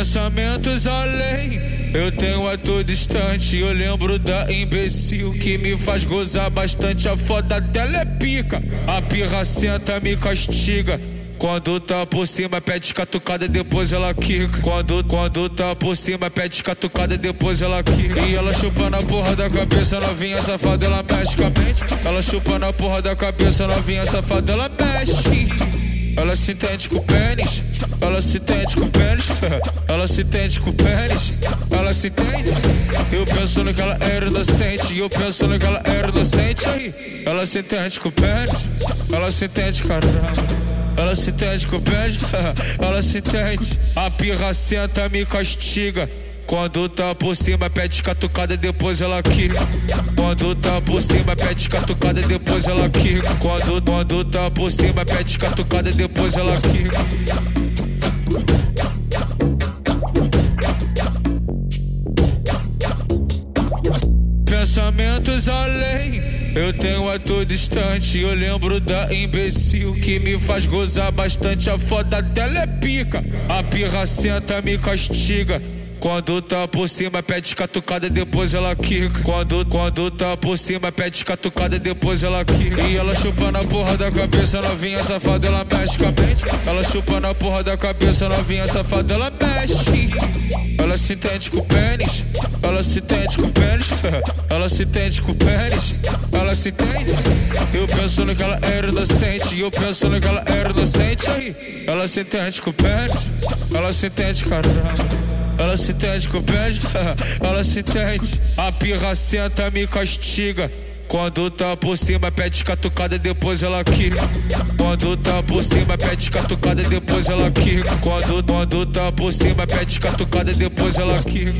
Pensamentos além, eu tenho a todo instante. Eu lembro da imbecil que me faz gozar bastante. A foda dela é pica, a pirra senta, me castiga. Quando tá por cima, pede catucada, depois ela quica. Quando, quando tá por cima, pede catucada, depois ela quica. E ela chupa na porra da cabeça, novinha safada, ela mexe com a mente. Ela chupa na porra da cabeça, novinha safada, ela mexe. Ela se entende com o pênis, ela se entende com o pênis, ela se entende com o pênis, ela se entende. Eu pensando que ela era inocente, eu pensando que ela era inocente. Aí, ela se entende com o pênis, ela se entende, caramba. Ela se entende com o pênis, ela se entende. A pirra senta, me castiga. Quando tá por cima, pede catucada, depois ela quica. Quando tá por cima, pede catucada, depois ela quica. Quando, quando tá por cima, pede catucada, depois ela quica. Pensamentos além, eu tenho a todo instante. Eu lembro da imbecil que me faz gozar bastante. A foda dela é pica, a pirra senta, me castiga. Quando tá por cima, pede catucada, depois ela quica. Quando, quando tá por cima, pede catucada, depois ela quica. E ela chupa na porra da cabeça, novinha safada, ela mexe com a mente. Ela chupa na porra da cabeça, novinha safada, ela mexe. Ela se entende com o pênis, ela se entende com o pênis, ela se entende com o pênis, ela se entende. Eu pensando que ela era inocente, eu pensando que ela era inocente. Ela se entende com o pênis, ela se entende, caramba. Ela se entende com o pênis, ela se entende. A pirra senta, me castiga. Quando tá por cima, pede catucada, depois ela quica. Quando tá por cima, pede catucada, depois ela quica. Quando, quando tá por cima, pede catucada, depois ela quica.